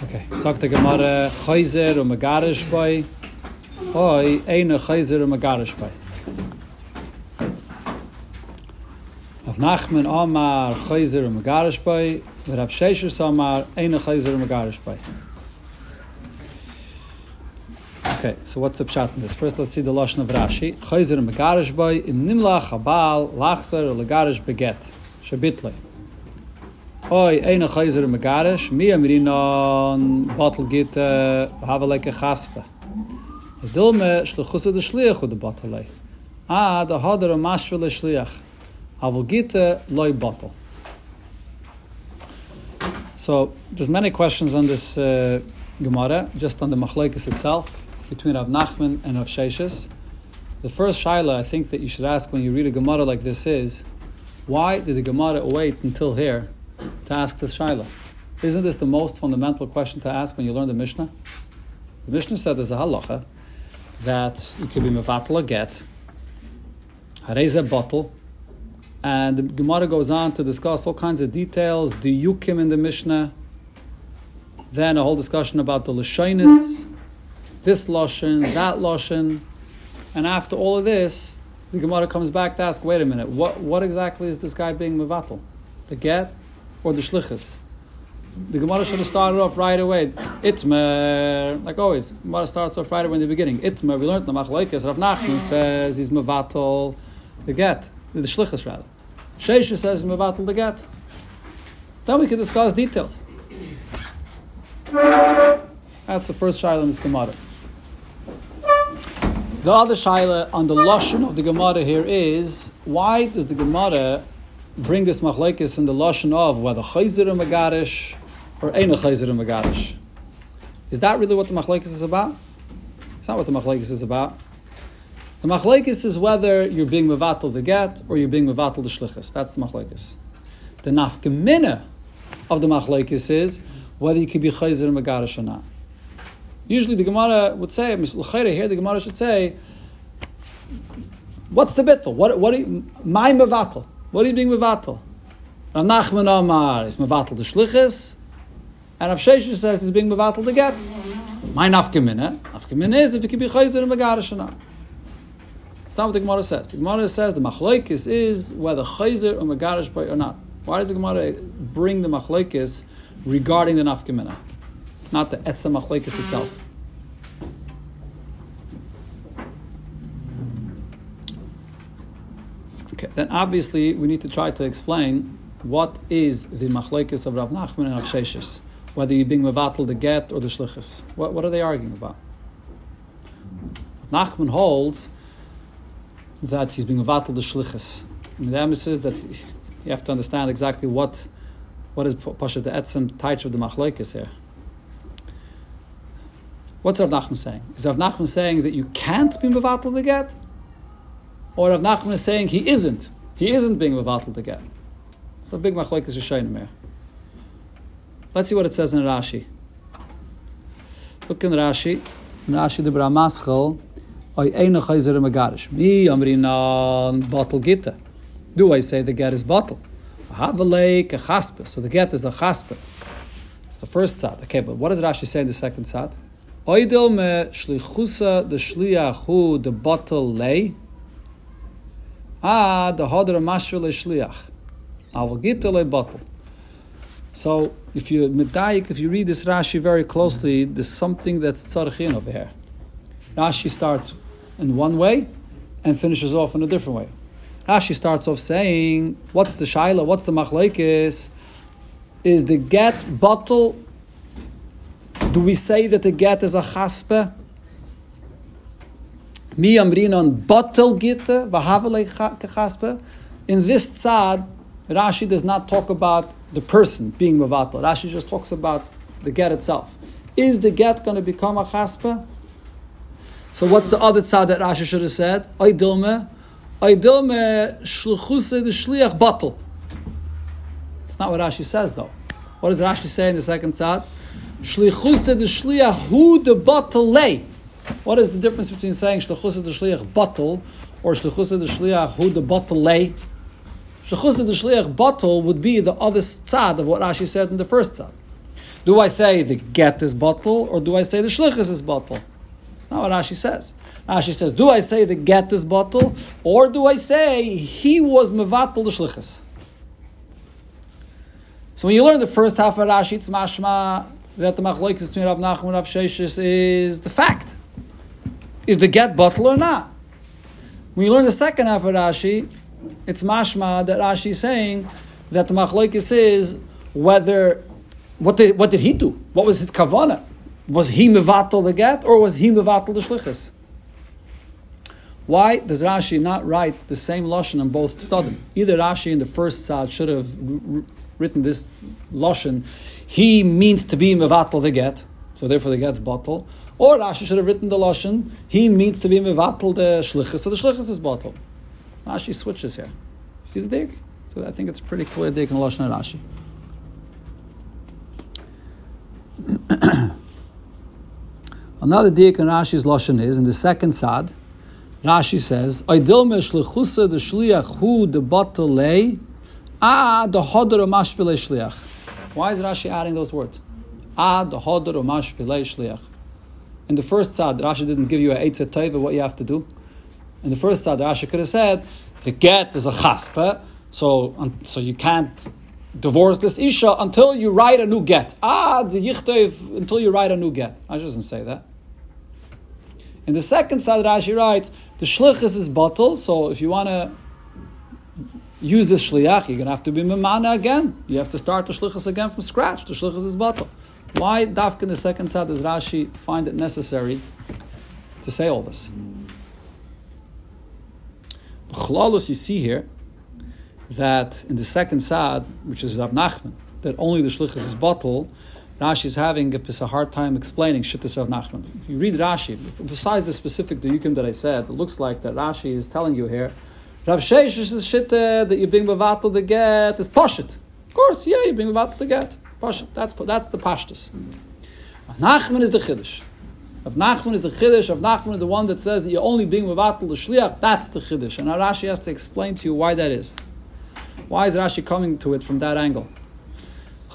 Okay, sagt der Gemara Chayzer und Megarish bei. Oi, eine Chayzer und Megarish bei. Auf Nachmen Amar Chayzer und Megarish bei. Wir haben Sheshes Amar eine Chayzer und Megarish bei. Okay, so what's the pshat in this? First, let's see the Lashon of Rashi. Chayzer and Megarish by im Nimlach Habal Lachzer Legarish Beget. Shabitlei. Megarish. Mi amrinon Batel git have like a chaspe. Dilme shluchus de shliach und de Batel. Ah, da hader a mashvel shliach. Avol git loy Batel. So, there's many questions on this uh, Gemara, just on the Machlaikis itself, between Rav Nachman and Rav Sheshes. The first shaila I think that you should ask when you read a Gemara like this is, why did the Gemara wait until here to ask this shaila? Isn't this the most fundamental question to ask when you learn the Mishnah? The Mishnah said there's a halacha that you could be mevatel a get, hareza bottle, and the Gemara goes on to discuss all kinds of details, the yukim in the Mishnah, then a whole discussion about the lashonis, this lashon, that lashon, and after all of this, the Gemara comes back to ask, wait a minute, what, what exactly is this guy being mevatel? The get the shlichus? The Gemara should have started off right away. Itmer, like always, Gemara starts off right away in the beginning. Itmer, we learned the Machlaikis, Rav Nachman says he's mevatel the get, the shlichus rather. Sheshes says mevatel the get. Then we can discuss details. That's the first shaila in this Gemara. The other shaila on the lashon of the Gemara here is why does the Gemara bring this machlekes in the lashon of whether chayzer megarish or ein chayzer megarish? Is that really what the machlekes is about? It's not what the machlekes is about. The machlekes is whether you're being mevatel the get or you're being mevatel the shlichus. That's the machlekes. The nafkamina of the machlekes is whether you could be chayzer megarish or not. Usually the Gemara would say, here the Gemara should say, what's the bittel? What, what my mevatel? What are you being mevatel? Rav Nachman Amar is mevatel the shlichus, and Rav Sheshes says he's being mevatel the get. My nafkamina, eh? nafkamina is if it can be chayzer and megarish or not. That's not what the Gemara says. The Gemara says the machlokes is whether chayzer or megarish or not. Why does the Gemara bring the machlokes regarding the nafkamina? not the etzah machlekes itself. Okay, then obviously we need to try to explain what is the machlekes of Rav Nachman and Rav Sheshes, whether you're being mevatel the get or the shlichus. What, what are they arguing about? Nachman holds that he's being mevatel the shlichus. And the emphasis that you have to understand exactly what what is pasha the etzem taich of the machlekes here. What's Rav Nachman saying? Is Rav Nachman saying that you can't be mevatel the get? Or Rav Nachman is saying he isn't. He isn't being mevatel the get. So big machlek is Rishonim here. Let's see what it says in Rashi. Look in Rashi. In Rashi the Bramaschel. Oy eine chayzer megarish. Mi amrinan bottle gita. Do I say the get is bottle? A lake, a chaspe. So the get is a chaspe. It's the first side. Okay, but what does Rashi say in the second side? Oidel me shlichusa de shliach hu de bottle lay. Ah, the hodr mashvil shliach. Avol gitel bottle. So, if you medayik, if you read this Rashi very closely, there's something that's tzarchin over here. Rashi starts in one way and finishes off in a different way. Rashi starts off saying, "What's the shaila? What's the machlekes? Is the get bottle do we say that the get is a chaspe? Mi amrinon batel gitte, vahavale chaspe. In this tzad, Rashi does not talk about the person being mavatal. Rashi just talks about the get itself. Is the get going to become a chaspe? So what's the other tzad that Rashi should have said? Oy dilme, oy dilme shluchuse the shliach batel. It's not what Rashi says though. What does Rashi say in the second tzad? Shlichusa the shliach hu the batal lay. What is the difference between saying shlichusa the shliach batal or shlichusa the shliach hu the batal lay? Shlichusa the shliach batal would be the other tzad of what Rashi said in the first tzad. Do I say the get is bottle or do I say the shlichus is bottle? It's not what Rashi says. Rashi says, do I say the get is bottle or do I say he was mevatel the shlichus? So when you learn the first half of Rashi, it's mashma that the machlokes between Rav Nachman and Rav Sheshes is the fact. Is the get bottle or not? When you learn the second half of Rashi, it's mashma that Rashi is saying that the machlokes is whether what did, what did he do? What was his kavana? Was he mevatel the get or was he mevatel the shlichus? Why does Rashi not write the same lashon on both stadim? Either Rashi in the first side should have written this lashon. He means to be mevatel the get, so therefore the get's bottle. Or Rashi should have written the lashon. He means to be mevatel the shlichus, so the shlichus is bottle. Rashi switches here. See the dig? So I think it's pretty clear dig in lashon and Rashi. Another dik in Rashi's lashon is in the second sad. Rashi says, "Aydil meshlechusa the shliach hu the bottle lay, ah the hodor mashvile shliach." Why is Rashi adding those words? Ah the hodor mashvile shliach. In the first sad, Rashi didn't give you a eitzah tova what you have to do. In the first sad, Rashi could have said the get is a chaspa, so so you can't divorce this isha until you write a new get. Ah, the yichtev until you write a new get. I doesn't say that. In the second side, Rashi writes the shlichus is bottle. So if you want to use this shliach, you're going to have to be memana again. You have to start the shlichus again from scratch. The shlichus is bottle. Why dafka in the second side does Rashi find it necessary to say all this? Chlalus, you see here that in the second sad, which is Rab Nachman, that only the shlichus is bottle, Rashi is having a, hard time explaining Shittas of Nachman. If you read Rashi, besides the specific duyukim that I said, it looks like that Rashi is telling you here, Rav Sheish is Shitta that you bring Bavatal the get is Pashit. Of course, yeah, you bring Bavatal the get. That's, that's the Pashtus. Nachman is the Chiddush. Rav Nachman is the Chiddush. Rav Nachman is the one that says that you're only bring Bavatal the Shliach. That's the Chiddush. And Rashi has to explain to you why that is. Why is Rashi coming to it from that angle?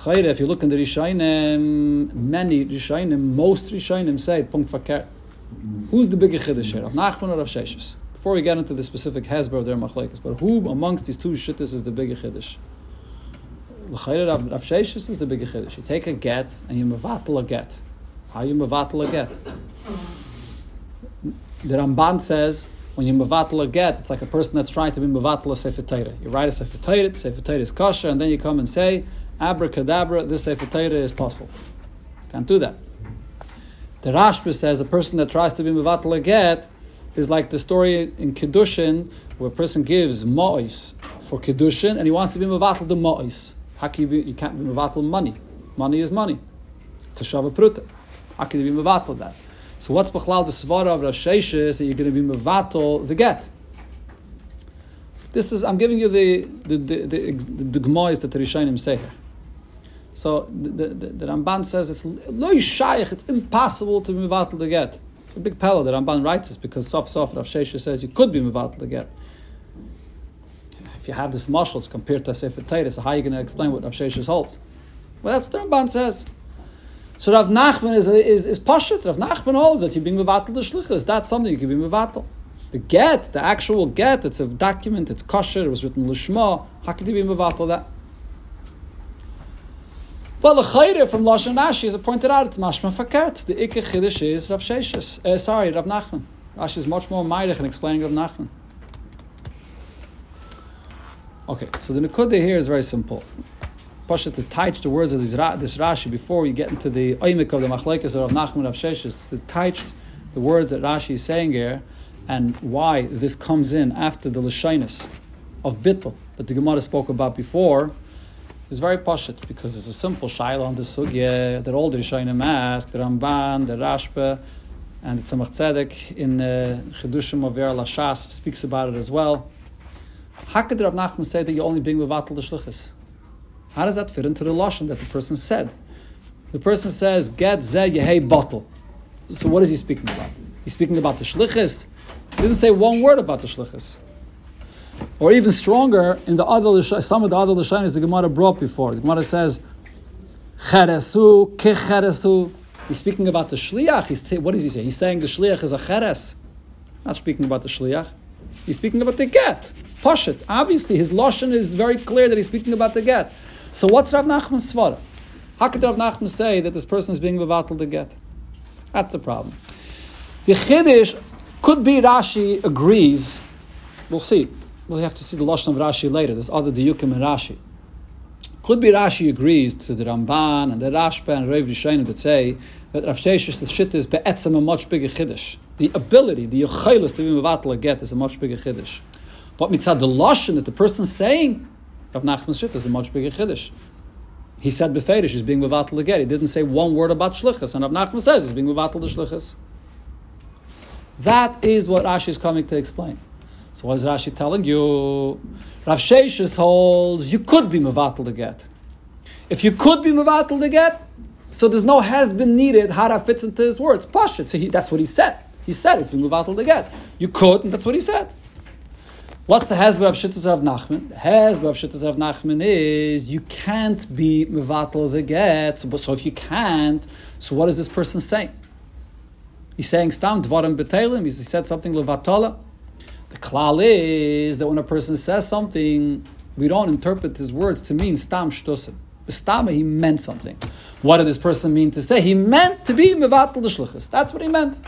if you look in the Rishonim, many Rishonim, most Rishonim say, Punkt. Who's the bigger Chiddush here, Rav Nachman or Rav Sheshes? Before we get into the specific Hezbollah of their Machlekes, but who amongst these two Shittas is the bigger Chiddush? L'chayre Rav, Sheshes is the big Chiddush. You take a get and you mevatel a get. How you mevatel a get? The Ramban says, when you mevatel a get, it's like a person that's trying to be mevatel a sefer. You write a sefer Torah, sefer is kosher, and then you come and say, abracadabra, this Sefer is possible. Can't do that. The Rashba says a person that tries to be Mevatel a get is like the story in Kiddushin where a person gives Ma'is for Kiddushin and he wants to be Mevatel the Ma'is. How can you, be, you can't be Mevatel money? Money is money. It's a Shava Pruta. How can you be Mevatel that? So what's Bechlal the Svara of Rosh that you're going to be Mevatel the get? This is, I'm giving you the, the, the, the, the, the that the Rishonim say here. So the, the, the Ramban says it's loy shaykh, it's impossible to be mivatel the get. It's a big pella. that Ramban writes this because Sof Sof Rav Sheshes says you could be mivatel the get. If you have this marshals compared to Sefer Torah, so how are you going to explain what Rav Sheshes holds? Well, that's what the Ramban says. So Rav Nachman is is is pashut. Rav Nachman holds that you being mivatel the shlichus. That's something you can be mivatel. The get, the actual get, it's a document, it's kosher, it was written lishma. How could you be mivatel that? Well, the chayre from Lashon Rashi, as I pointed out, it's mashma fakert. The ikke chiddush is Rav Sheshes. Uh, sorry, Rav Nachman. Rashi is much more meidig in explaining Rav Nachman. Okay, so the nekudah here is very simple. Pasha to teach the words of this, this Rashi before we get into the oimik of the machlekes of Nachman Rav Sheshes. To teach the words that Rashi is saying here and why this comes in after the lashinus of bittel that the Gemara spoke about before is very poshut because it's a simple shaila on the sugya that all the Rishonim ask, the Ramban, the Rashba, and the Tzemach Tzedek in the Chedushim of Ver Lashas speaks about it as well. How could Rav Nachman say that you're only bring mevatel the shlichus? How does that fit into the lashon that the person said? The person says, "Get ze yehei bottle." So what is he speaking about? He's speaking about the shlichus. He doesn't say one word about the shlichus. Or even stronger, in the other some of the other lashonis the Gemara brought before. The Gemara says, Cheresu, kicheresu. He's speaking about the shliach. He's what does he say? He's saying the shliach is a cheres. Not speaking about the shliach. He's speaking about the get. Obviously, his lashon is very clear that he's speaking about the get. So what's Rav Nachman's svara? How could Rav Nachman say that this person is being mevatel the get? That's the problem. The chiddush could be Rashi agrees. We'll see. We'll have to see the lashon of Rashi later. There's other diyukim in Rashi. Could be Rashi agrees to the Ramban and the Rashba and Rav Rishonim that say that Rav Shesh's shit is be'etzem a much bigger chiddush. The ability, the yochelis to be mevatel get is a much bigger chiddush. But mitzad the lashon that the person's saying, Rav Nachman's shit is a much bigger chiddush. He said beferish he's being mevatel a get. He didn't say one word about shlichus, and Rav Nachman says he's being mevatel the shlichus. That is what Rashi is coming to explain. So what is Rashi telling you? Rav Sheshes holds you could be mevatel the get. If you could be mevatel the get, so there's no has been needed. That fits into his words. Pashit. So he, that's what he said. He said it's being mevatel the get. You could, and that's what he said. What's the hezbollah of Shittas of Nachman? The hezbollah of Shittas of Nachman is you can't be mevatel the get. So, if you can't, so what is this person saying? He's saying stam dvarim betelim. He said something levatala. The klal is that when a person says something, we don't interpret his words to mean stam shtosim. Stama, he meant something. What did this person mean to say? He meant to be mevatel the shlichus. That's what he meant.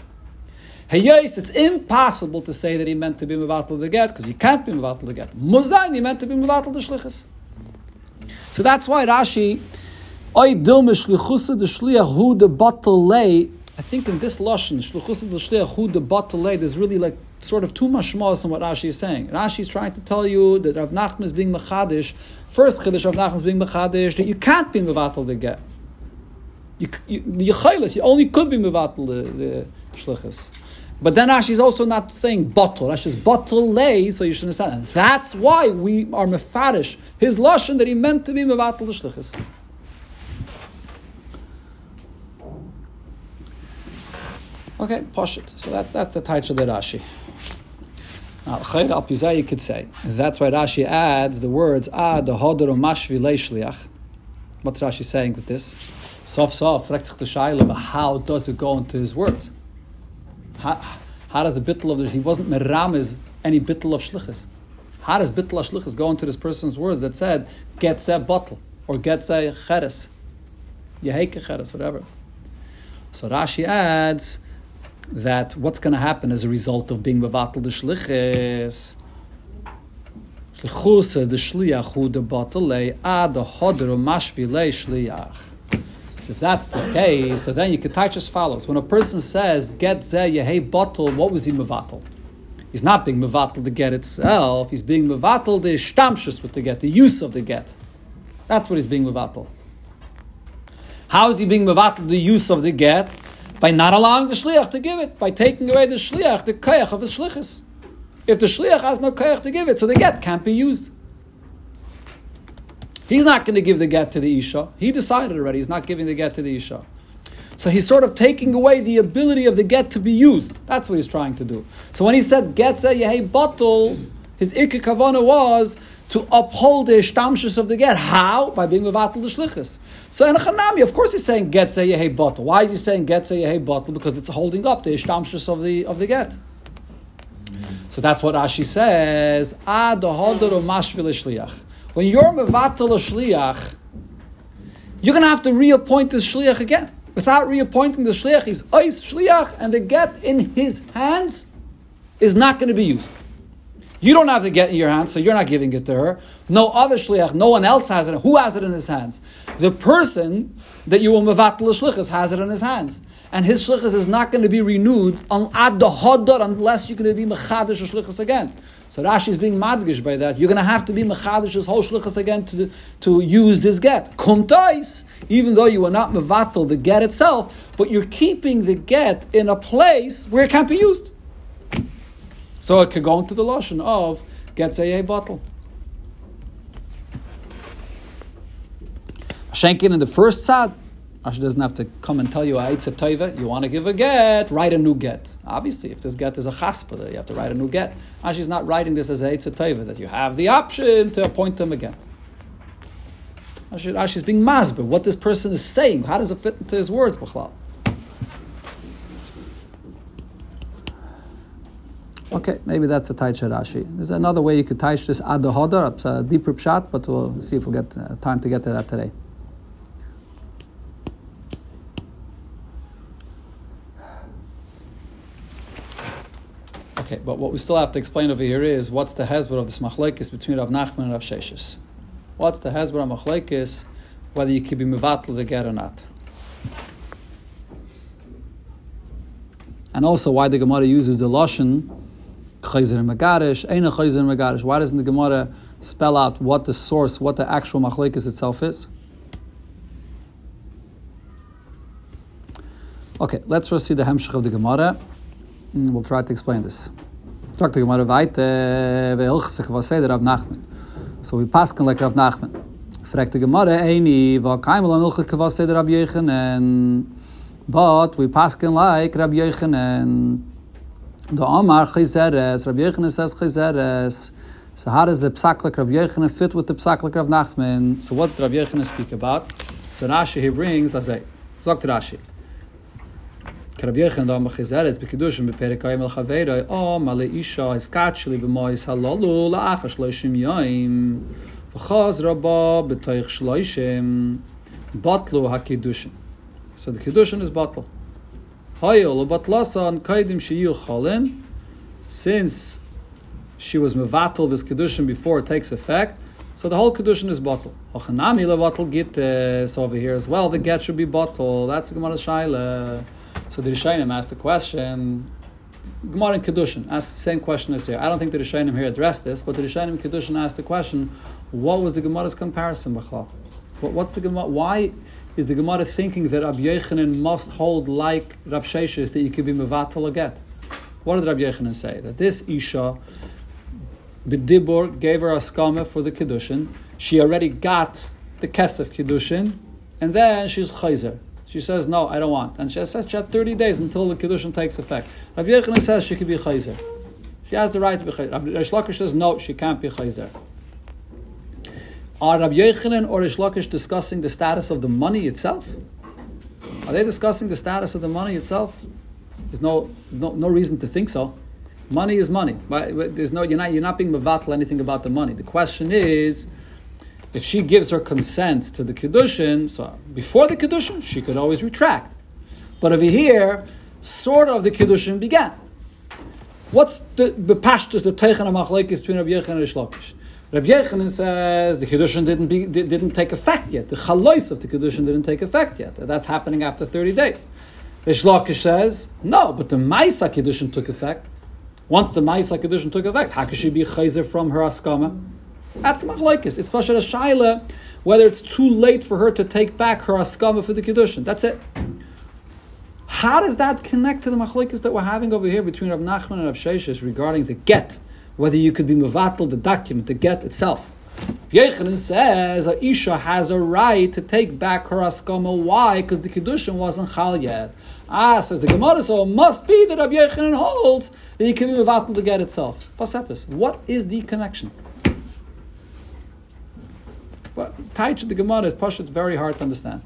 Hayos, it's impossible to say that he meant to be mevatel the get because you can't be mevatel the get. Muzayin, he meant to be mevatel the shlichus. So that's why Rashi, oy dilme shlichusa the shliach hu the batel lay. I think in this lashon, shlichusa the shliach hu the batel lay, there's really like sort of too much shmos in what Rashi is saying. Rashi is trying to tell you that Rav Nachman is being mechadish. First chiddush Rav Nachman is being mechadish that you can't be mevatel the get. You you you, you only could be mevatel the, the shlichus. But then Rashi is also not saying bottle. Rashi is bottle lay, so you should understand. And that's why we are mefarish his lashon that he meant to be mevatel shlichus. Okay, poshut. So that's that's the title of the Rashi. Now, Chayr al you could say. That's why Rashi adds the words ah, Ad Hodor Mashvi Leishliach. What's Rashi saying with this? Sof sof, how does it go into his words? How, how does the bittel of the he wasn't meramis any bittel of shlichus? How does bittel of shlichus go into this person's words that said get a bottle or get a cheres, yeheke cheres, whatever? So Rashi adds that what's going to happen as a result of being mevatel the shlichus. Shlichus the shliach hu the batalei ad the hodr mashvi le shliach. So if that's the case, so then you could touch as follows. When a person says, get zeh yehei bottle, what was he mevatel? He's not being mevatel the get itself, he's being mevatel the shtamshus with the get, the use of the get. That's what he's being mevatel. How is he being mevatel the use of the get? By not allowing the shliach to give it, by taking away the shliach, the koyach of his shlichus. If the shliach has no koyach to give it, so the get can't be used. He's not going to give the get to the Isha. He decided already he's not giving the get to the Isha. So he's sort of taking away the ability of the get to be used. That's what he's trying to do. So when he said get a yehi bottle, his ikka kavana was to uphold the shtamshus of the get. How? By being mevatel the shlichus. So in a chanami, of course, he's saying get a yehi bottle. Why is he saying get a yehi bottle? Because it's holding up the shtamshus of the of the get. So that's what Ashi says. Ad mashvil shliach. When you're mevatel a shliach, you're going to have to reappoint the shliach again. Without reappointing the shliach, he's ice shliach, and the get in his hands is not going to be used. You don't have the get in your hands, so you're not giving it to her. No other shliach, no one else has it. Who has it in his hands? The person that you will mevatel shlichus has it in his hands, and his shlichus is not going to be renewed on ad the hodar unless you're going to be mechadish shlichus again. So Rashi is being madgish by that. You're going to have to be mechadish his whole shlichus again to, to use this get. Kumtais, even though you are not mevatel the get itself, but you're keeping the get in a place where it can't be used. So it could go into the lotion of gets a bottle. Shenkin in the first sad, Rashi doesn't have to come and tell you, you want to give a get, write a new get. Obviously, if this get is a chaspa, you have to write a new get. Rashi is not writing this as a it's that you have the option to appoint them again. Rashi is being masber. What this person is saying, how does it fit into his words, B'chlal? Okay, maybe that's a Taisha Rashi. There's another way you could Taish this Adohodar, it's a deeper pshat, but we'll see if we'll get uh, time to get to that today. Okay, but what we still have to explain over here is what's the hezbollah of this machlekes between Rav Nachman and Rav Sheshes. What's the hezbollah of machlekes, whether you could be mevatl the get or not. And also why the Gemara uses the lashon chayzer megarish, eina chayzer megarish. Why doesn't the Gemara spell out what the source, what the actual machlekes itself is? Okay, let's first see the hemshich of the Gemara. Mm, we'll try to explain this. So we pass like Rav Nachman. But we pass like Rav Yechanan. The Omar chizeres, Rav Yechanan says chizeres. So how does the psaklik Rav Yechanan fit with the psaklik Rav Nachman? So what did Rav speak about? So Rashi he brings, let's say, to Rashi. Rabbi Yechon da machizeres bekedushim beperikayim el chaveiroi o male isha eskatshli b'mois halalu la'acha shloishim yoim v'chaz rabba b'toich shloishim batlu hakedushim so the kedushin is batl hayol batlasan kaidim sheyu chalin since she was mevatel this kedushin before it takes effect so the whole kedushin is bottle. Ochanami levatel git so over here as well. The get should be bottle. That's the Gemara Shaila. So the Rishonim asked the question, Gemara in Kedushin asked the same question as here. I don't think the Rishonim here addressed this, but the Rishonim in Kedushin asked the question, what was the Gemara's comparison, B'chal? What's the Gemara? Why is the Gemara thinking that Rabbi Yechanan must hold like Rab Sheshes that you could be mevatel get? What did Rabbi Yechanan say? That this Isha, B'dibur, gave her a skama for the Kedushin. She already got the Kesef Kedushin, and then she's Chayzer. She says, no, I don't want. And she says she had 30 days until the Kiddushin takes effect. Rabbi Yechanan says she could be Chayzer. She has the right to be Chayzer. Rabbi Lakish says, no, she can't be Chayzer. Are Rabbi Yechanan or Rish Lakish discussing the status of the money itself? Are they discussing the status of the money itself? There's no, no, no reason to think so. Money is money. There's no, you're, not, you're not being mevatel anything about the money. The question is, if she gives her consent to the Kiddushin, so before the Kiddushin, she could always retract. But over here, sort of the Kiddushin began. What's the, the pashtus, the Teichen HaMachlekes between Rabbi Yechon and Rish Lakish? Rabbi says the Kiddushin didn't, be, didn't take effect yet. The chalois of the Kiddushin didn't take effect yet. That's happening after 30 days. Rish Lakish says, no, but the Maisa Kiddushin took effect. Once the Maisa Kiddushin took effect, how could she be chayzer from her Askama? That's machlokes. It's pasha shaila whether it's too late for her to take back her askama for the kiddushin. That's it. How does that connect to the machlokes that we're having over here between Rav Nachman and Rav Sheshes regarding the get? Whether you could be mevatel the document, the get itself. Yechanan says a isha has a right to take back her askama. Why? Because the kiddushin wasn't chal yet. Ah, says the Gemara, so it must be that Rabbi Yechanan holds that you can be mevatel the get itself. What is the connection? But Taich the Gemara is Pasha, it's very hard to understand.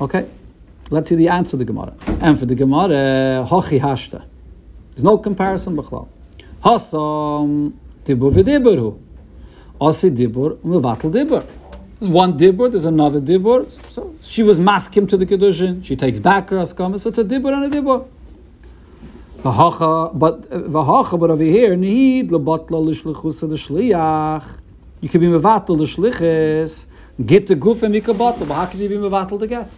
Okay, let's see the answer to the Gemara. And for the Gemara, Hochi Hashta. There's no comparison, B'chlal. Hasam Dibur v'Diburu. Asi Dibur Mevatel Dibur. There's one Dibur, there's another Dibur. So she was maskim to the Kedushin. She takes back her Askama, so it's a Dibur and a Dibur. V'hacha, but over here, need lebatla l'shlichus the. You can be mevatel the shlichus, get the guf and mikabatla, but how can you be mevatel the get?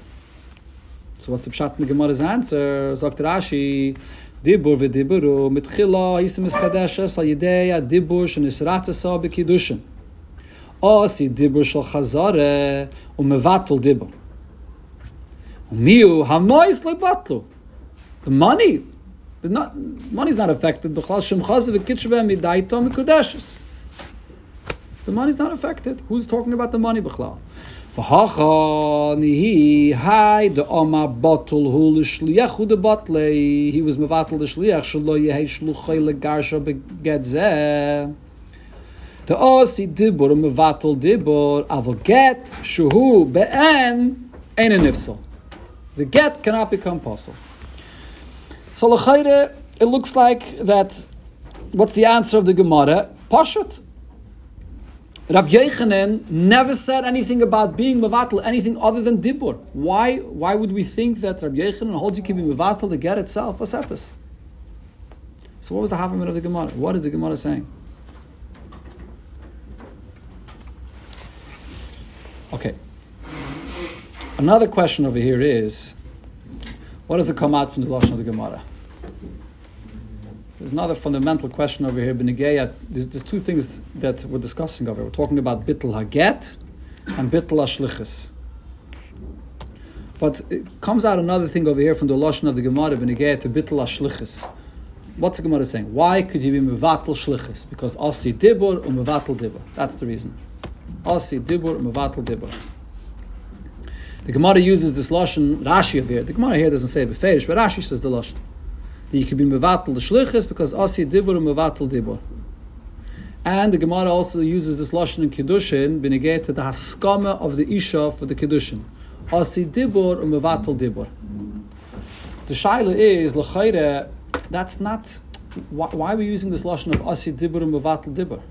So what's the pshat in the Gemara's answer? Sagt Rashi, dibur v'diburu, mitchila isim iskadeshes al yidei adibur shenisratza sa b'kiddushin. Oh, o si dibur shal chazare, umevatel dibur. Umiu hamois lebatlu. The money, but not, money's not affected. The money's not affected. Who's talking about the money? B'chlal? He was mevatel the shelo yehei shluchay legarsha beged The osi dibur mevatel dibur avol get shuhu be'en ein nifsel. The get cannot become possible. So l'chayre, it looks like that. What's the answer of the Gemara? Pashut. Rab Yechanan never said anything about being mevatel, anything other than dibur. Why? Why would we think that Rab Yechanan holds you can be mevatel the get itself? What's epis? So what was the half a minute of the Gemara? What is the Gemara saying? Okay. Another question over here is, what does it come out from the lashon of the Gemara? There's another fundamental question over here. There's, there's two things that we're discussing over here. We're talking about bittul haget and bittul hashlichus. But it comes out another thing over here from the lashon of the Gemara b'negei to bittul hashlichus. What's the Gemara saying? Why could you be mevatel shlichus? Because asi dibur or mevatel dibur. That's the reason. Asi dibur or mevatel dibur. The Gemara uses this lashon Rashi over here. The Gemara here doesn't say beferish, but Rashi says the lashon that you can be mevatel the shlichus because asi dibur mevatel dibur. And the Gemara also uses this lashon in kiddushin b'negei to the haskama of the isha for the kiddushin. Asi dibur mevatel dibur. The shaila is l'chayre that's not. Why, why, are we using this lashon of asi dibur mevatel dibur?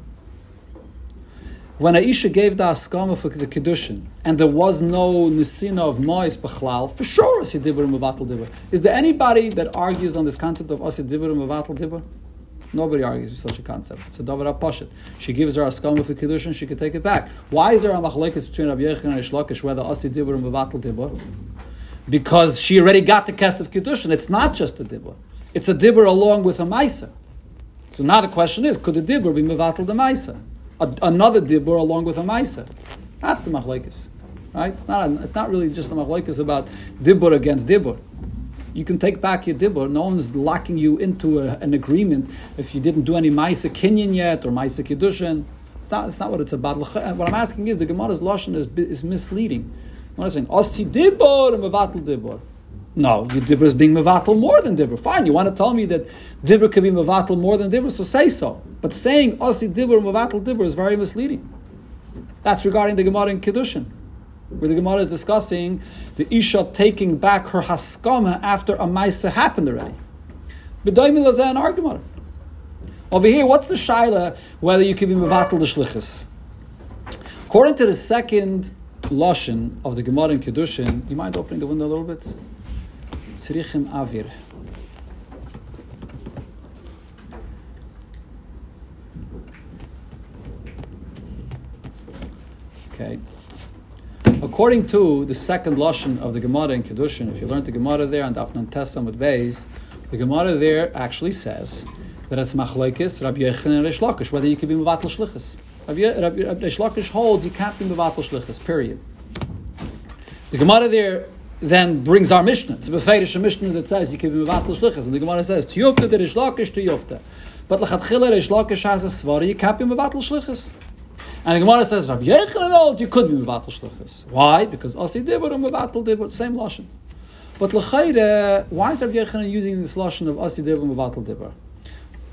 When Aisha gave the askama for the kiddushin, and there was no nisina of mois b'chlal, for sure asi and dibur. Is there anybody that argues on this concept of asi dibur and mevatel dibur? Nobody argues with such a concept. It's a davar apashit. She gives her askama for kiddushin, she could take it back. Why is there a machlekes between Rabbi Yechon and Rish Lakish whether asi dibur and dibur? Because she already got the cast of kiddushin. It's not just a dibur. It's a dibur along with a maisa. So now the question is, could a dibur be mevatel the maisa? Another dibur along with a maisa. That's the machlekes, right? It's not. A, it's not really just a machlekes about dibur against dibur. You can take back your dibur. No one's locking you into a, an agreement if you didn't do any maisa kinyan yet or maisa kiddushin. It's not. It's not what it's about. Uh, what I'm asking is the Gemara's lashon is, is misleading. What I'm saying, osi dibur and mevatel dibur. No, your dibra is being mevatel more than dibra. Fine, you want to tell me that dibra could be mevatel more than dibra, so say so. But saying oh, osi dibra mevatel dibra is very misleading. That's regarding the Gemara in Kiddushin, where the Gemara is discussing the Isha taking back her haskama after a Maisa happened already. B'daimil lazeh an argument. Over here, what's the shaila whether you can be mevatel the shlichus? According to the second lashon of the Gemara in Kiddushin, you mind opening the window a little bit? צריכים אוויר. Okay. According to the second lashon of the Gemara in Kedushin, if you learn the Gemara there and Afnan Tessam with Beis, the Gemara there actually says that it's machlekes Rabbi Yechon and Reish Lakish, whether you can be mevatel shlichus. Rabbi Reish Lakish holds you can't be mevatel shlichus. Period. The Gemara there then brings our Mishnah. It's a Beferish Mishnah that says you can be Mevatel Shlichas. And the Gemara says, Tiyufta Lakish to Yufta. But Lechatchila Rish Lakish has a Svar, you can't be Mevatel Shlichas. And the Gemara says, Rabbi Yechon old, you could be Mevatel Shlichas. Why? Because Asi Dibur and Mevatel Dibur, same Lashon. But L'chayre, why is Rabbi Yechon using this Lashon of Asi Dibur and Mevatel Dibur?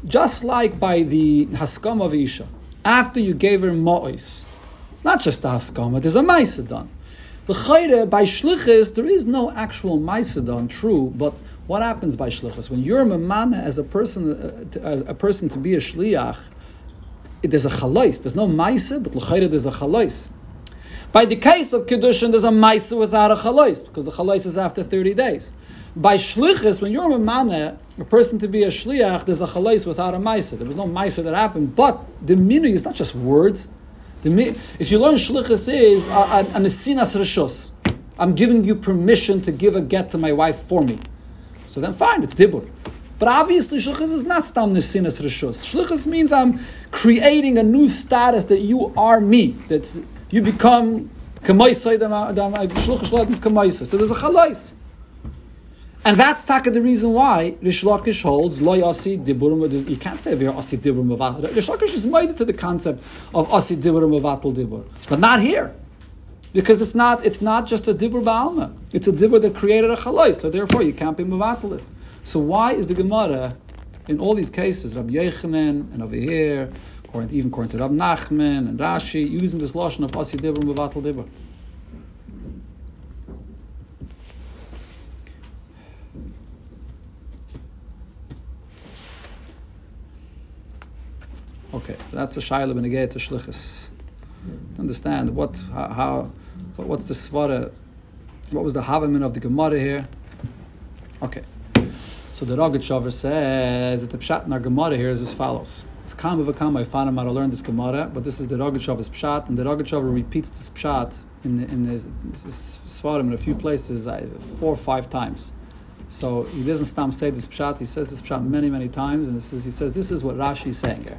Just like by the Haskam of Isha, after you gave her Mo'is, it's not just the Haskama, there's a Maisa done. The chayre by shlichus, there is no actual maisadon, true, but what happens by shlichus? When you're a mamana as a person, uh, to, as a person to be a shliach, it, there's a chalais. There's no maisa, but l'chayre there's a chalais. By the case of kedushin, there's a maisa without a chalais, because the chalais is after 30 days. By shlichus, when you're a mamana, a person to be a shliach, there's a chalais without a maisa. There was no maisa that happened, but the minu is not just words, if you learn shlichus is uh, uh, an esinas rishos, I'm giving you permission to give a get to my wife for me. So then fine, it's dibur. But obviously, shlichus is not stam nesinas rishos. Shlichus means I'm creating a new status that you are me, that you become kamaisai, so there's a chalais. And that's taka the reason why Rish Lakish holds lo yasi diburim. You can't say v'yer asi diburim avatel. Rish Lakish is made to the concept of asi diburim avatel dibur, but not here, because it's not it's not just a dibur ba'alma. It's a dibur that created a chalais. So therefore, you can't be mavatel it. So why is the Gemara in all these cases, Rabbi Yechanan and over here, even according to Rav Nachman and Rashi, using this lashon of asi dibur and bevatel dibur. Okay, so that's the shaila benegay to shlichus. Understand what how, what's the svara, what was the havamin of the gemara here? Okay, so the Rogatchover says that the pshat in our gemara here is as follows. It's kam of a kam. I found him how to learn this gemara, but this is the Rogatchover's pshat, and the Rogatchover repeats this pshat in the, in this svarim in a few places four or five times. So he doesn't stop say this pshat. He says this pshat many many times, and this is, he says this is what Rashi is saying here.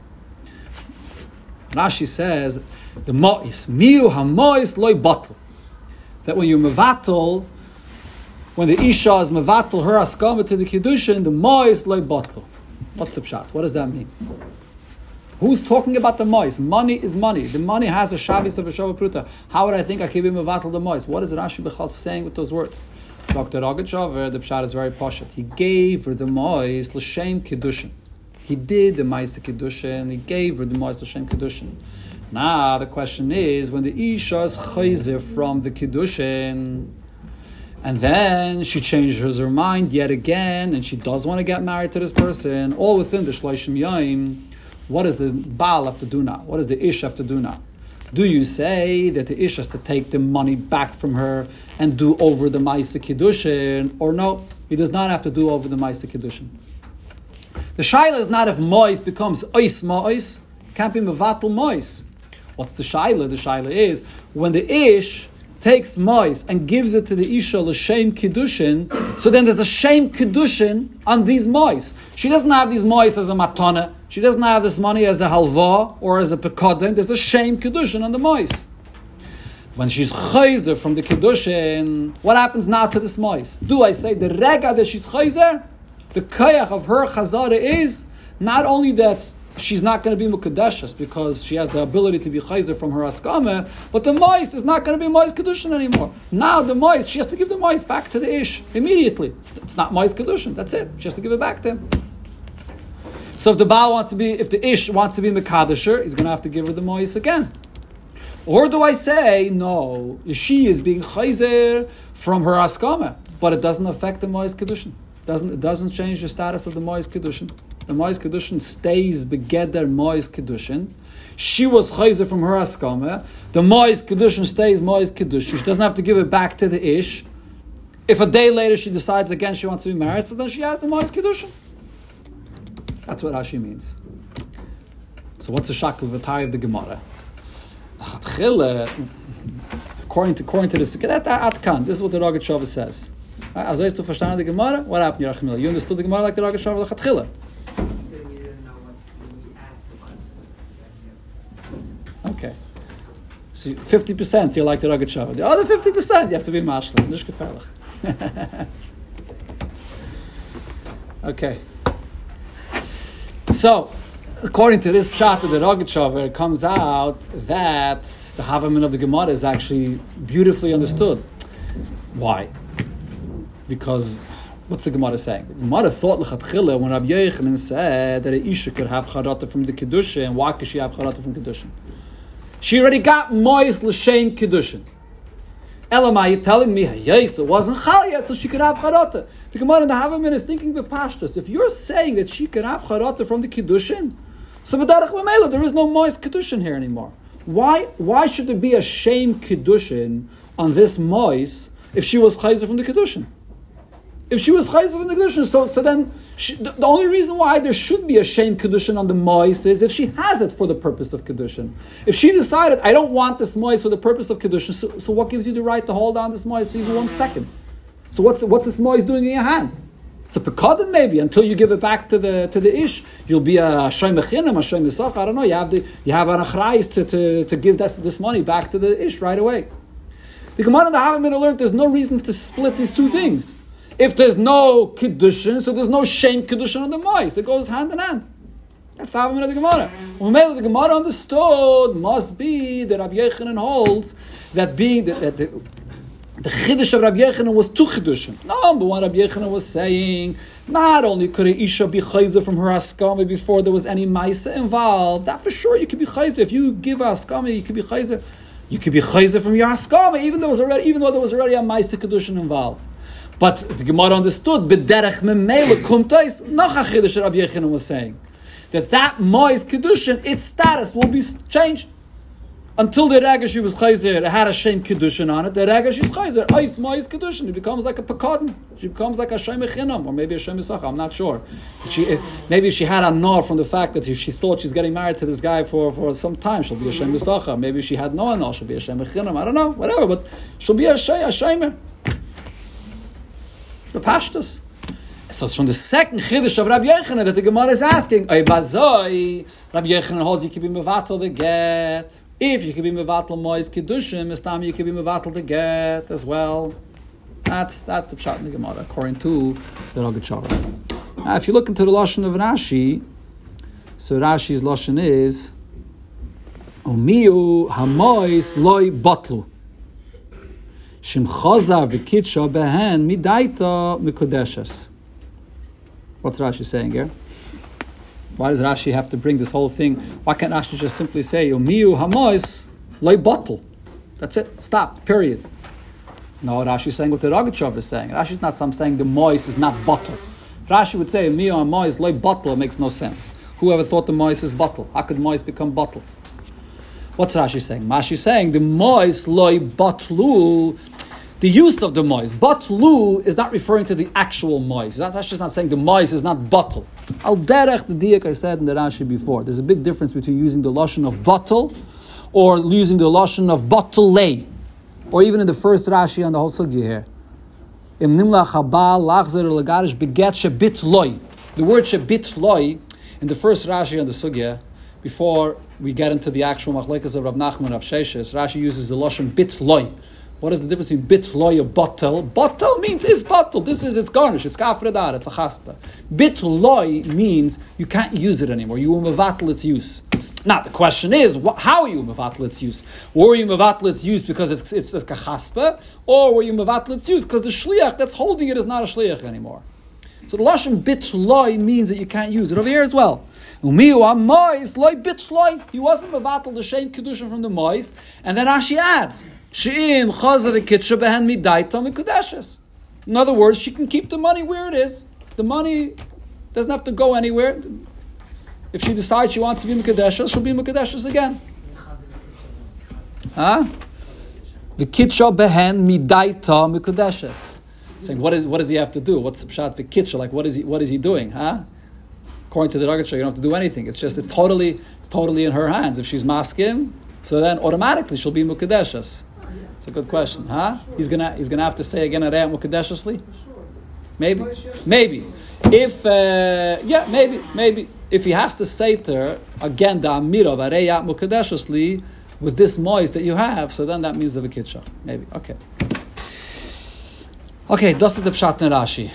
Rashi says, the mois, miu hamois loy bottle. That when you mevatel, when the isha is mevatel her askama to the kiddushin, the mois loy bottle. What's the pshat? What does that mean? Who's talking about the mois? Money is money. The money has a shabbos of a shavah pruta. How would I think I can be mevatel the mois? What is Rashi Bechal saying with those words? Dr. Rogachover, the pshat is very poshut. He gave her the mois l'shem kiddushin. He did the Maisa Kiddushin, he gave her the Maisa Shem Kiddushin. Now the question is, when the Isha is chayzer from the Kiddushin, and then she changes her mind yet again, and she does want to get married to this person, all within the Shloishim Yaim, what does the Baal have to do now? What does the Ish have to do now? Do you say that the Ish has to take the money back from her and do over the Maisa Kiddushin, or no, he does not have to do over the Maisa Kiddushin? The shaila is not if mois becomes ois mois, can't be mevatel mois. What's the shaila? The shaila is when the ish takes mois and gives it to the isha l'shem kiddushin, so then there's a shame kiddushin on these mois. She doesn't have these mois as a matana. She doesn't have this money as a halva or as a pekodin. There's a shame kiddushin on the mois. When she's chayzer from the kiddushin, what happens now to this mois? Do I say the rega that she's chayzer? The kayach of her chazara is not only that she's not going to be mukadeshas because she has the ability to be chayzer from her askama, but the mois is not going to be mois kedushin anymore. Now the mois, she has to give the mois back to the ish immediately. It's, it's not mois kedushin. That's it. She has to give it back to him. So if the Baal wants to be, if the ish wants to be mekadesher, he's going to have to give her the mois again. Or do I say no? She is being chayzer from her askama, but it doesn't affect the mois kedushin doesn't it doesn't change the status of the Mois Kedushin. The Mois Kedushin stays begeder Mois Kedushin. She was chayzer from her askama. The Mois Kedushin stays Mois Kedushin. She doesn't have to give it back to the Ish. If a day later she decides again she wants to be married, so then she has the Mois Kedushin. That's what Rashi means. So what's the shakl v'tai of the Gemara? According to according to this, this is what the Rogat says. Also ist du verstanden die Gemara? What happened, Yerachmiel? You understood the Gemara like the Raga Shav Lechatchila. Okay. So 50% you're like the Raga Shav. The other 50% you have to be Mashla. Nicht gefährlich. okay. So, according to this pshat of the Rogachover, it comes out that the Havaman of the Gemara is actually beautifully understood. Why? Because what's the Gemara saying? The Gemara thought lechatchila when Rabbi Yochanan said that a isha could have charata from the kedushin. Why could she have charata from kedushin? She already got mois l'shem kedushin. Elamai, you're telling me, yes, it wasn't chal yet, so she could have charata. The Gemara in the Havaman is thinking the pashtas. If you're saying that she could have charata from the kedushin, so there is no mois kedushin here anymore. Why? Why should there be a shame kedushin on this mois if she was chayzer from the kedushin? If she was chayzav in the kedushin, so so then she, the, the, only reason why there should be a shame kedushin on the mois is if she has it for the purpose of kedushin. If she decided I don't want this mois for the purpose of kedushin, so, so what gives you the right to hold on this mois for even one second? So what's what's this mois doing in your hand? It's a pekadin maybe until you give it back to the to the ish. You'll be a shoym mechinim, a misach. I don't know. You have the you have an achrayis to, to, to give this, this money back to the ish right away. The Gemara and the Havamim alert. There's no reason to split these two things. If there's no kiddushin, so there's no shame kiddushin on the mice. It goes hand in hand. That's the Havamina of the Gemara. When the Gemara understood, must be that Rabbi Yechanan holds that being that, that the, the Chiddush of Rabbi Yechanan was two Chiddushim. Number one, Rabbi Yechanan was saying, not only could a Isha be Chayzer from her Askami before there was any Maisa involved, that for sure you could be Chayzer. If you give Askami, you could be Chayzer. You could be Chayzer from your Askami, even though, there was already, even though there was already a Maisa Kedushin involved. But the Gemara understood, B'derech memele kumtais, noch a Chiddush Rabbi Yechanan was saying, that that Mois Kedushin, its status will be changed. Until the Ragashi was Chayzer, it had a Shem Kedushin on it. The Ragashi is Chayzer, Ice Mois Kedushin. It becomes like a Pekadon. She becomes like a Shem Echinam, or maybe a Shem Isach, I'm not sure. She, eh, maybe she had a nar from the fact that she thought she's getting married to this guy for, for some time. She'll be a Shem Isach. Maybe she had no nar, she'll be a Shem Echinam. I don't know, whatever, but she'll be a Shem, a. The Pashtas. So it's from the second Chiddush of Rabbi Yechanan that the Gemara is asking, Oy bazoi, Rabbi Yechanan holds you can be mevatel the get. If you can be mevatel mois kiddushim, Mistam you can be mevatel the get as well. That's that's the pshat in the Gemara, according to the Rogat Now, if you look into the Lashon of Rashi, so Rashi's Lashon is, Omiu hamois loy batlu. Behen midaita mikodeshes. What's Rashi saying here? Why does Rashi have to bring this whole thing? Why can't Rashi just simply say, Miu hamois loy bottle? That's it. Stop. Period. No, Rashi is saying what the Rogachev is saying. Rashi is not some saying the mois is not bottle. If Rashi would say Miu hamois loy bottle, it makes no sense. Whoever thought the mois is bottle? How could mois become bottle? What's Rashi saying? Rashi is saying the mois loy botlu the use of the mois. Batlu is not referring to the actual mois. That's just not saying the mois is not bottle. Al derech the diak I said in the Rashi before. There's a big difference between using the lashon of bottle or using the lashon of bottle lay, or even in the first Rashi on the whole sugya here. Im nimla chabal lachzer lagarish beget shebit loy. The word shebit loy in the first Rashi on the sugya before we get into the actual machlekas of Rav Nachman of Sheshes, Rashi uses the lashon bit loy. What is the difference between bit loy or bottle? Bottle means it's bottle. This is its garnish. It's kafredar. It's a chaspa. Bit loy means you can't use it anymore. You mevatel its use. Now the question is, how are you mevatel its use? Were you mevatel its use because it's it's, it's a chaspa, or were you mevatel its use because the shliach that's holding it is not a shliach anymore? So the lashon bit loy means that you can't use it over here as well. Umiu mois loy bit loy. He wasn't mevatel the shame kedushin from the mois, and then Ashi adds. She'im chazav kitcha behen midaita mikudeshes. In other words, she can keep the money where it is. The money doesn't have to go anywhere. If she decides she wants to be Mekadeshes, she'll be Mekadeshes again. Huh? The behen midaita Mekadeshes. Saying, what, is, what does he have to do? What's the pshat? The kitcha, like, what is he, what is he doing? Huh? According to the Rogacha, you don't have to do anything. It's just, it's totally, it's totally in her hands. If she's maskim, so then automatically she'll be Mukadeshas. It's a good question, huh? He's gonna he's gonna have to say again Arei Mukadeshasli. Maybe, maybe. If uh, yeah, maybe, maybe. If he has to say to her again the Amira of Mukadeshasli with this moist that you have, so then that means the Vikitsha. Maybe. Okay. Okay, ist the Pshat Rashi.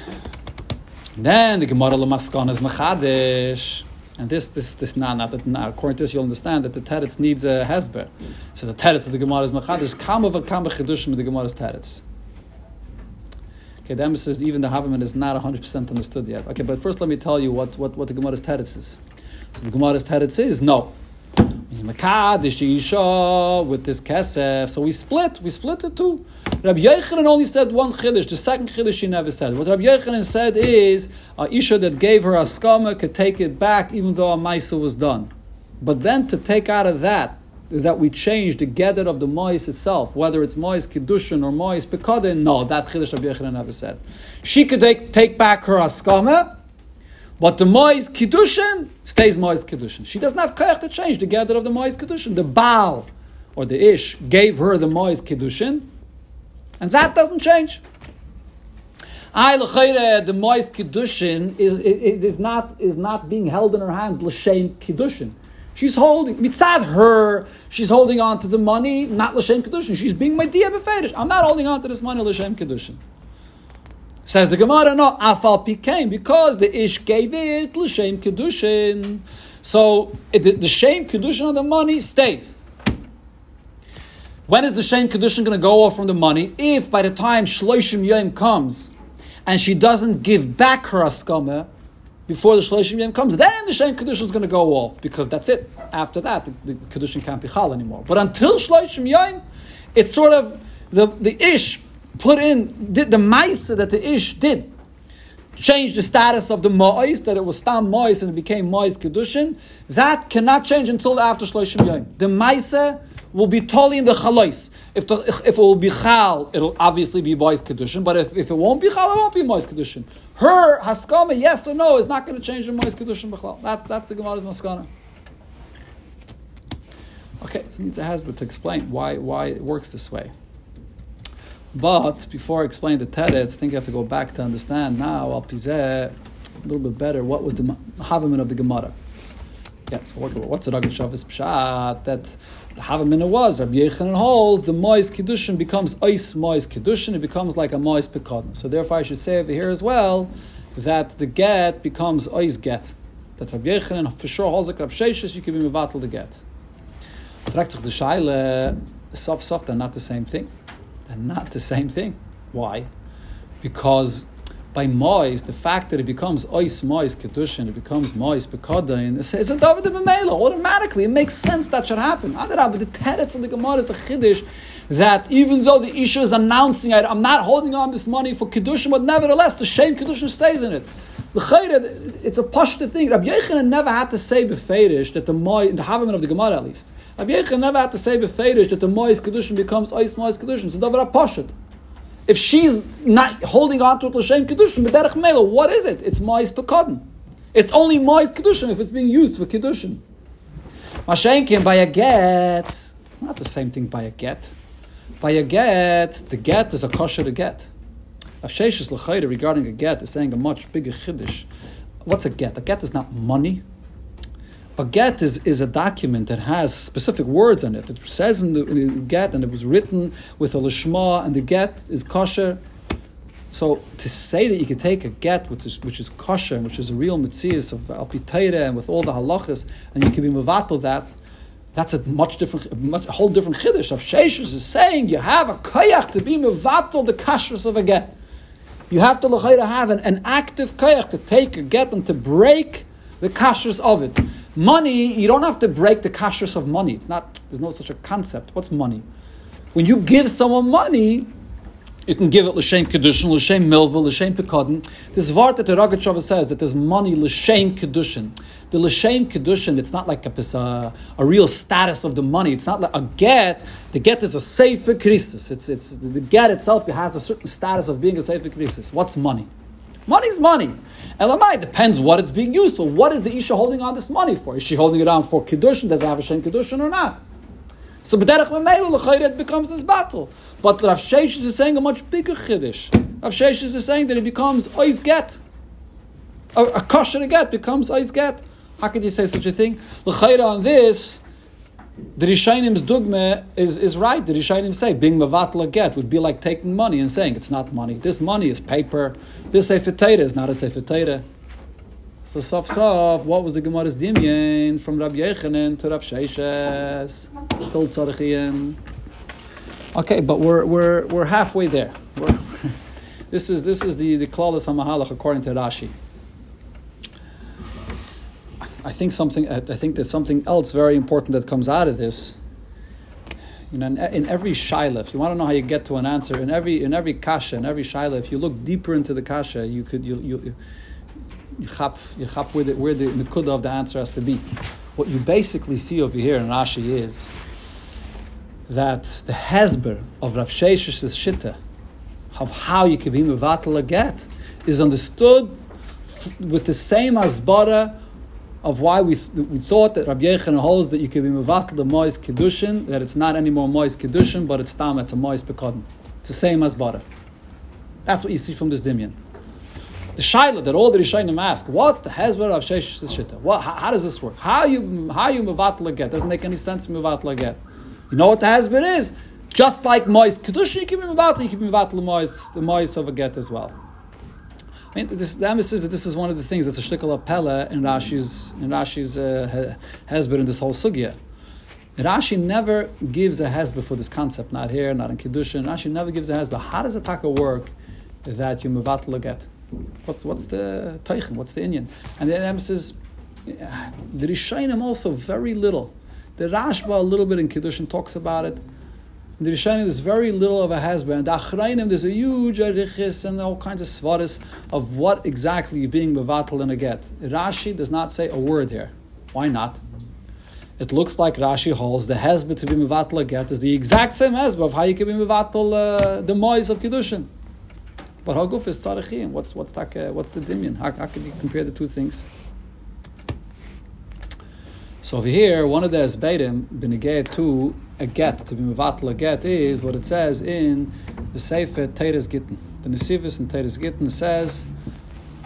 Then the Gemara Lamaskon is Mechadish. And this, this, this, nah, not that, nah. According to this, you'll understand that the teretz needs a hesber. So the teretz of the Gemara is machadish. Kam of a kam b'chedushim the Gemara is teretz. Okay, the emphasis, even the Haveman is not 100% understood yet. Okay, but first let me tell you what, what, what the Gemara's teretz is. So the Gemara's teretz is, no, Makadish with this kesef. So we split. We split the two. Rabbi Yechanan only said one chiddush. The second chiddush he never said. What Rabbi Yechanan said is a isha that gave her a skama could take it back even though a maisa was done. But then to take out of that that we change the gedet of the mois itself, whether it's mois kiddushin or mois pekadin, no, that chiddush Rabbi Yechanan never said. She could take, take back her askama but the Mois Kiddushin stays Mois Kiddushin. She doesn't have koyach to change the gather of the Mois Kiddushin. The Baal, or the Ish, gave her the Mois Kiddushin, and that doesn't change. I the Mois Kiddushin is, is, is, not, is not being held in her hands, L'Shem Kiddushin. She's holding, mitzad her, she's holding on to the money, not L'Shem Kiddushin. She's being my Dia Befedish. I'm not holding on to this money, L'Shem Kiddushin. Says the Gemara, no, afal pikain, because the ish gave it l'shem kedushin. So it, the, the shame kedushin of the money stays. When is the shame Kedushin going to go off from the money? If by the time Shloishim Yom comes and she doesn't give back her askama before the Shloishim Yom comes, then the shame Kedushin is going to go off because that's it. After that, the, the Kedushin can't be Chal anymore. But until Shloishim Yom, it's sort of the, the Ish put in, the, the Maisa that the Ish did change the status of the Ma'is, that it was Stam Ma'is and it became Ma'is Kedushin, that cannot change until after Shloshim Yom. The Maisa will be totally in the chalais. If, if it will be chal, it'll obviously be boys kedushin. But if, if it won't be chal, it won't be boys kedushin. Her haskama, yes or no, is not going to change the boys kedushin b'chal. That's that's the gemara's maskana. Okay, so it needs a husband to explain why why it works this way. But before I explain the teretz, I think I have to go back to understand now al pizeh a little bit better what was the havamin of the gemara. Yeah, so what's the Ragat Shabbos Pshat? That the Havamina was, Rabbi Yechanan holds, the Mois Kiddushin becomes Ois Mois Kiddushin, it becomes like a Mois Pekadon. So therefore I should say over here as well, that the get becomes Ois get. That Rabbi Yechanan for sure holds like Rabbi Sheshes, you can be Mevatel the get. Fragt sich the soft soft, they're not the same thing. They're not the same thing. Why? Because by mois, the fact that it becomes ois mois kedushin, it becomes mois bekadain, it's a david b'meila. Automatically, it makes sense that should happen. But the teretz of the Gemara is a chiddush that even though the isha is announcing, I'm not holding on this money for kedushin, but nevertheless, the shame kedushin stays in it. It's a pashta thing. Rabbi Yechanan never had to say beferish that the mois, the havaman of the Gemara at least. Rabbi Yechanan never had to say beferish that the mois kedushin becomes ois mois kedushin. So davar pashut. If she's not holding on to it l'shem kedushin, b'derech mela, what is it? It's mois pekadon. It's only mois kedushin if it's being used for kedushin. Mashenkin by a get, it's not the same thing by a get. By a get, the get is a kosher to get. Avsheshis l'chayda regarding a get is saying a much bigger chiddush. What's a get? A get is not money. A get is, is a document that has specific words on it. It says in the, in the get, and it was written with a lishma, and the get is kosher. So to say that you can take a get which is which is kosher, which is a real mitzvah of alpiteira and with all the halachas, and you can be mevatel that, that's a much different, much, a whole different chiddush. Of Sheshus is saying you have a koyach to be mevatel the kashrus of a get. You have to have an, an active koyach to take a get and to break the kashrus of it. Money, you don't have to break the kashrus of money. It's not, there's no such a concept. What's money? When you give someone money, you can give it l'shem kedushin, l'shem milva, l'shem pekadin. This vart that the Rogatchover says that there's money l'shem kedushin. The l'shem kedushin, it's not like a, a, a, real status of the money. It's not like a get. The get is a sefer krisis. It's it's the get itself has a certain status of being a sefer krisis. What's money? Money's money. Elamai depends what it's being used for. What is the Isha holding on this money for? Is she holding it on for Kiddushin? Does it have a Shem Kiddushin or not? So B'derech Memele it becomes this battle. But Rav Sheish is saying a much bigger Chiddush. Rav Sheish is saying that it becomes Ois Get. A, a kosher get becomes Ois Get. How could you say such a thing? L'chayra on this, the Rishonim's dogma is, is right. The Rishonim say being mavatla get would be like taking money and saying it's not money. This money is paper. This sefer is not a sefer So sof sof, what was the Gemara's dimyan from Rabbi Yechanan to Rav Sheshes? Still tzarechiyim. Okay, but we're we're we're halfway there. We're, this is this is the the klaus hamahalach according to Rashi. Think something. I think there's something else very important that comes out of this. You know, in, in every shaila, if you want to know how you get to an answer, in every in every kasha, in every shaila, if you look deeper into the kasha, you could you you you chap you chap where the where the nekuda of the answer has to be. What you basically see over here in Rashi is that the hezber of Rav Shesh's shita of how you can be mevatel a get is understood f- with the same asbara of why we, we thought that Rabbi Yechanan holds that you can be mevatel the mois kedushin, that it's not anymore mois kedushin, but it's tam, it's a mois pekodin. It's the same as butter. That's what you see from this dimion. The shaila that all the Rishonim ask, what's the hezbollah of Sheish Shita? What, how, how, does this work? How you how you mevatel get? Doesn't make any sense mevatel get. You know what the hezbollah is? Just like mois kedushin, you can be mevatel, you can be mevatel the mois the mois of a get as well. I mean, this, the emphasis that this is one of the things that's a shtickle of in Rashi's in Rashi's uh, Hezbollah in this whole sugya. Rashi never gives a hezbollah for this concept, not here, not in Kiddushin. Rashi never gives a hezbollah. How does a taka work that you mevatel get? What's, what's the teichen? What's the Indian? And the emphasis, the Rishonim also very little. The Rashba a little bit in Kiddushin talks about it. The Rishonim is very little of a hezbollah. And the Achrayim, there's a huge arichis and all kinds of svaris of what exactly you're being mevatel in a get. Rashi does not say a word here. Why not? it looks like Rashi holds the hezbollah to be mevatel a get is the exact same hezbollah of how you can be mevatel uh, the mois of kiddushin. But how haguf is tzarechim. What's what's that, uh, what's the dimion? How, how can you compare the two things? So over here, one of the esbedim benegay to a get to be mevatel get is what it says in the Sefer Toras Gittin. The Nesivos in Toras Gittin says.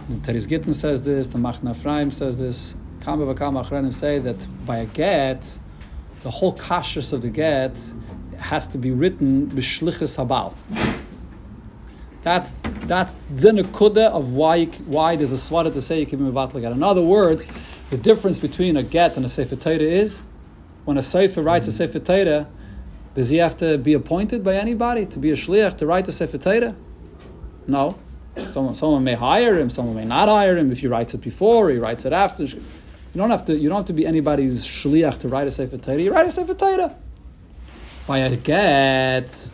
The Toras Gittin says this. The Machaneh Ephraim says this. Kama v'kama say that by a get, the whole kashrus of the get has to be written b'shlichus habal. That's that's the nekuda of why why there's a swara to say you can be mevatel get. In other words, the difference between a get and a sefer Torah is when a sefer writes a mm-hmm. sefer Torah, does he have to be appointed by anybody to be a shliach to write a sefer Torah? No. Someone, someone may hire him, someone may not hire him. If he writes it before, he writes it after. You don't have to. You don't have to be anybody's shliach to write a sefer Torah. You write a sefer Torah. By a get,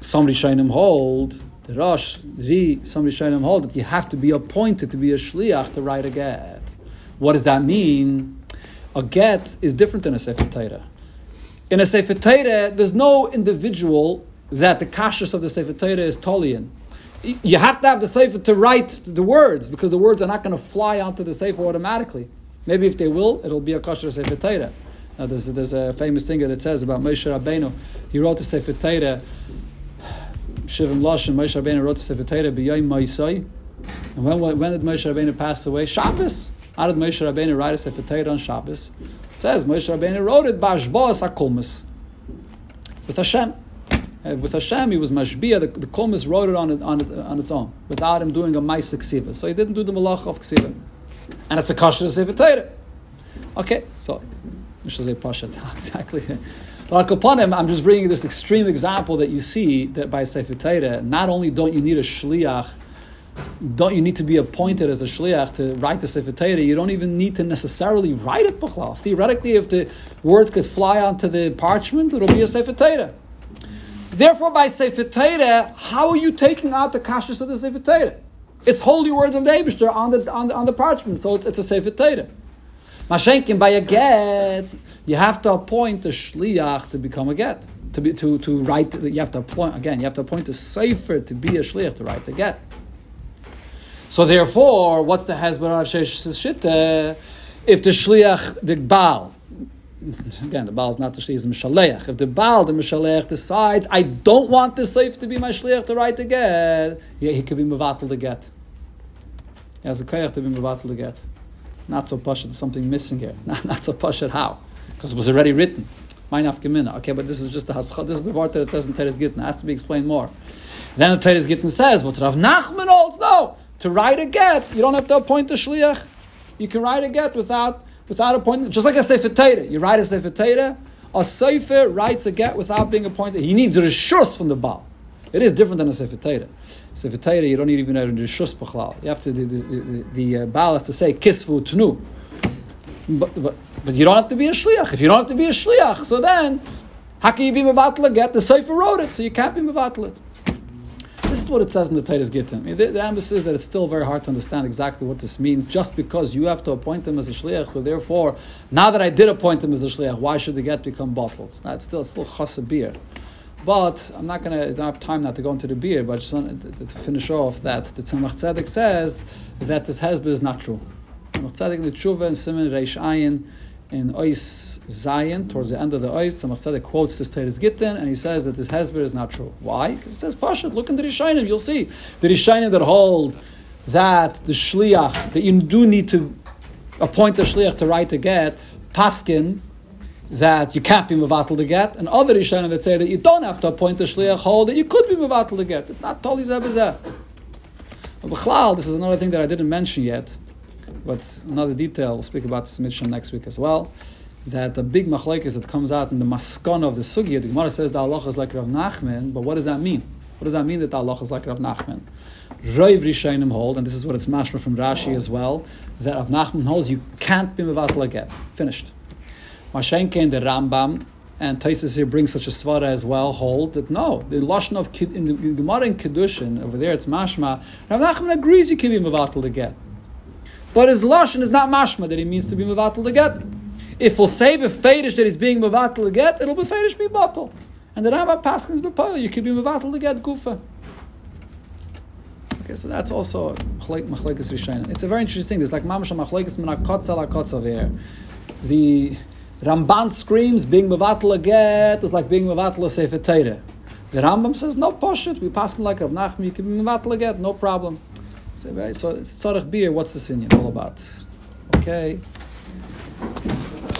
somebody him hold the Rosh, Ri, somebody him hold that you have to be appointed to be a shliach to write a get. What does that mean? A get is different than a sefer Torah. In a sefer Torah, there's no individual that the kashrus of the sefer Torah is tolian you have to have the sefer to write the words because the words are not going to fly onto the sefer automatically. Maybe if they will, it'll be a kosher sefer Torah. Now, there's, there's a famous thing that it says about Moshe Rabbeinu. He wrote the sefer Torah. Shivim Lashon, Moshe Rabbeinu wrote the sefer Torah b'yoyim Moisai. And when, when did Moshe Rabbeinu pass away? Shabbos. How did Moshe Rabbeinu write a sefer Torah on Shabbos? It says Moshe Rabbeinu wrote it b'ashboas akulmus with Hashem. Uh, with Hashem, he was mashbia. The, the wrote it on, it, on, it, on its own without him doing a ma'aseh ksiva. So he didn't do the malach of ksiva, and it's a kasher sefer Torah. Okay, so I should say pashat exactly. But upon him, I'm just bringing this extreme example that you see that by sefer Torah, not only don't you need a shliach don't you need to be appointed as a shliach to write the Sefer Torah? You don't even need to necessarily write it, B'chlal. Theoretically, if the words could fly onto the parchment, it'll be a Sefer Torah. Therefore, by Sefer Torah, how are you taking out the kashrus of the Sefer Torah? It's holy words of the Eibishter on the, on the, on the parchment, so it's, it's a Sefer Torah. Mashenkin, by a get, you have to appoint a shliach to become a get. To, be, to, to write, you have to appoint, again, you have to appoint a sefer to be a shliach, to write the get. So therefore, what's the Hezbollah of Shitta? If the shliach, the Baal, again, the Baal is not the Shliach, Mishaleach. If the Baal, the Mishaleach, decides, I don't want this safe to be my Shliach to write the get, yeah, he could be Mavatal the get. He has a Kayach to be Mavatal the get. Not so Pashat, there's something missing here. Not, not so Pashat, how? Because it was already written. Okay, but this is just the Haschad. This is the word that it says in Toras Gittin. It has to be explained more. Then the Toras Gittin says, but Rav Nachman holds, no. To write a get, you don't have to appoint a Shliach. You can write a get without without appointment, just like a Sefer Torah. You write a Sefer Torah, a Sefer writes a get without being appointed. He needs a rishus from the Baal. It is different than a Sefer Torah. Sefer Torah, you don't need even a b'chlal. You have to, the, the, the, the uh, Baal has to say, kisvu tnu. But, but, but you don't have to be a shliach. If you don't have to be a shliach, so then, how can you be mevatel get? The Sefer wrote it, so you can't be mevatel it. This is what it says in the Toras Gittin. the, the emphasis is that it's still very hard to understand exactly what this means, just because you have to appoint him as a shliach. So therefore, now that I did appoint him as a shliach, why should the get become bottles? Now it's still it's still chas beer. But I'm not going to, I don't have time now to go into the beer, but just to, to finish off that the Tzemach Tzedek says that this hezbollah is not true. Tzedek, the Tshuva, and Simon Reish Ayin, in Ois Zion, towards the end of the Ois, Tzedek quotes this Toras Gittin, and he says that this Hezbollah is not true. Why? Because it says Pashat. Look in the Rishonim, you'll see the Rishonim that hold that the Shliach, that you do need to appoint the Shliach to write a get, Paskin, that you can't be Mavatal to get, and other Rishonim that say that you don't have to appoint the Shliach, hold that you could be Mavatal to get. It's not Toli Zebezeh. But this is another thing that I didn't mention yet but another detail, we'll speak about this Mishnah next week as well, that the big machlekes that comes out in the maskon of the sugya, the Gemara says the Allah is like Rav Nachman, but what does that mean? What does that mean that the Allah is like Rav Nachman? Roiv Rishonim hold, and this is what it's mashma from Rashi as well, that Rav Nachman holds you can't be mevatel again. Finished. Mashenke and the Rambam and Taisus here brings such a svara as well, hold that no, the lashon of in the Gemara in Kedushin over there it's mashma. Rav Nachman agrees you can be mevatel get, but his lashon is not mashma that he means to be mevatel to get. If we'll say befedish that he's being mevatel to get, it'll be fedish be bottle. And the Rambam Paskins bepayil, you could be mevatel to get gufa. Okay, so that's also machlekes rishayna. It's a very interesting thing. There's like mamash machlekes min akotzel akotzel there. The Ramban screams being mevatel get is like being mevatel sefer. The Rambam says no poshut. We pass like Rav Nachman. You can be mevatel get, no problem. So, so tzarich beer. What's the sinyan all about? Okay.